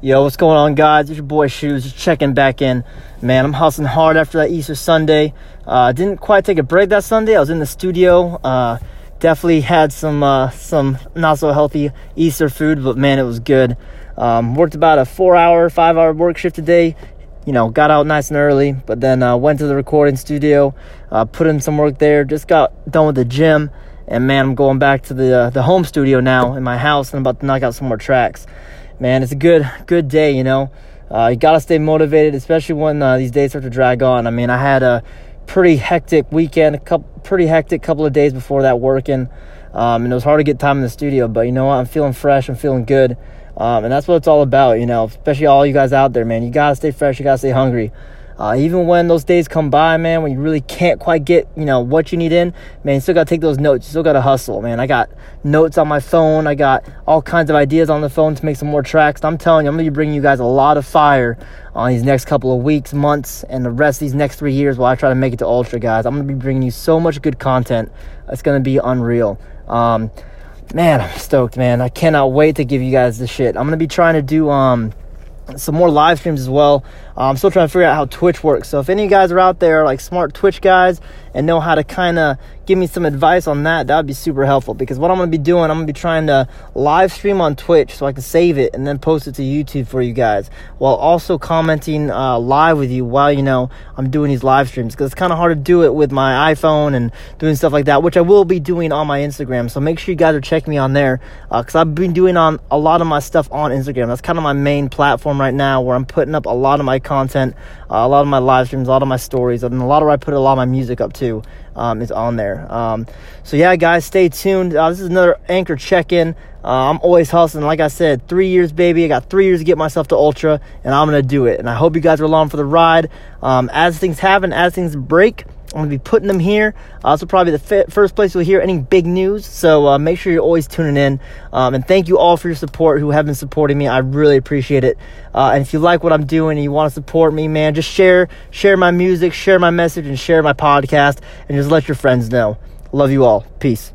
Yo, what's going on, guys? It's your boy Shoes, just checking back in. Man, I'm hustling hard after that Easter Sunday. Uh, didn't quite take a break that Sunday. I was in the studio. Uh, definitely had some uh, some not so healthy Easter food, but man, it was good. Um, worked about a four-hour, five-hour work shift today. You know, got out nice and early, but then uh, went to the recording studio, uh, put in some work there. Just got done with the gym, and man, I'm going back to the uh, the home studio now in my house, and I'm about to knock out some more tracks man, it's a good good day. You know, uh, you gotta stay motivated, especially when uh, these days start to drag on. I mean, I had a pretty hectic weekend, a couple pretty hectic couple of days before that working, um, and it was hard to get time in the studio. But you know what? I'm feeling fresh. I'm feeling good. Um, and that's what it's all about, you know, especially all you guys out there, man. You gotta stay fresh, you gotta stay hungry. Uh, even when those days come by, man, when you really can't quite get, you know, what you need in, man, you still gotta take those notes. You still gotta hustle, man. I got notes on my phone. I got all kinds of ideas on the phone to make some more tracks. I'm telling you, I'm gonna be bringing you guys a lot of fire on these next couple of weeks, months, and the rest of these next three years while I try to make it to Ultra, guys. I'm gonna be bringing you so much good content. It's gonna be unreal. Um, man, I'm stoked, man. I cannot wait to give you guys the shit. I'm gonna be trying to do um some more live streams as well. I'm still trying to figure out how Twitch works. So if any of you guys are out there like smart Twitch guys and know how to kind of give me some advice on that, that would be super helpful because what I'm going to be doing, I'm going to be trying to live stream on Twitch so I can save it and then post it to YouTube for you guys while also commenting uh, live with you while, you know, I'm doing these live streams because it's kind of hard to do it with my iPhone and doing stuff like that, which I will be doing on my Instagram. So make sure you guys are checking me on there because uh, I've been doing on a lot of my stuff on Instagram. That's kind of my main platform right now where I'm putting up a lot of my content, uh, a lot of my live streams, a lot of my stories, and a lot of where I put a lot of my music up too um, is on there. Um, so yeah, guys, stay tuned. Uh, this is another anchor check-in. Uh, I'm always hustling. Like I said, three years, baby. I got three years to get myself to ultra, and I'm gonna do it. And I hope you guys are along for the ride. Um, as things happen, as things break. I'm going to be putting them here. Uh, this probably the f- first place you'll hear any big news. So uh, make sure you're always tuning in. Um, and thank you all for your support who have been supporting me. I really appreciate it. Uh, and if you like what I'm doing and you want to support me, man, just share share my music, share my message, and share my podcast, and just let your friends know. Love you all. Peace.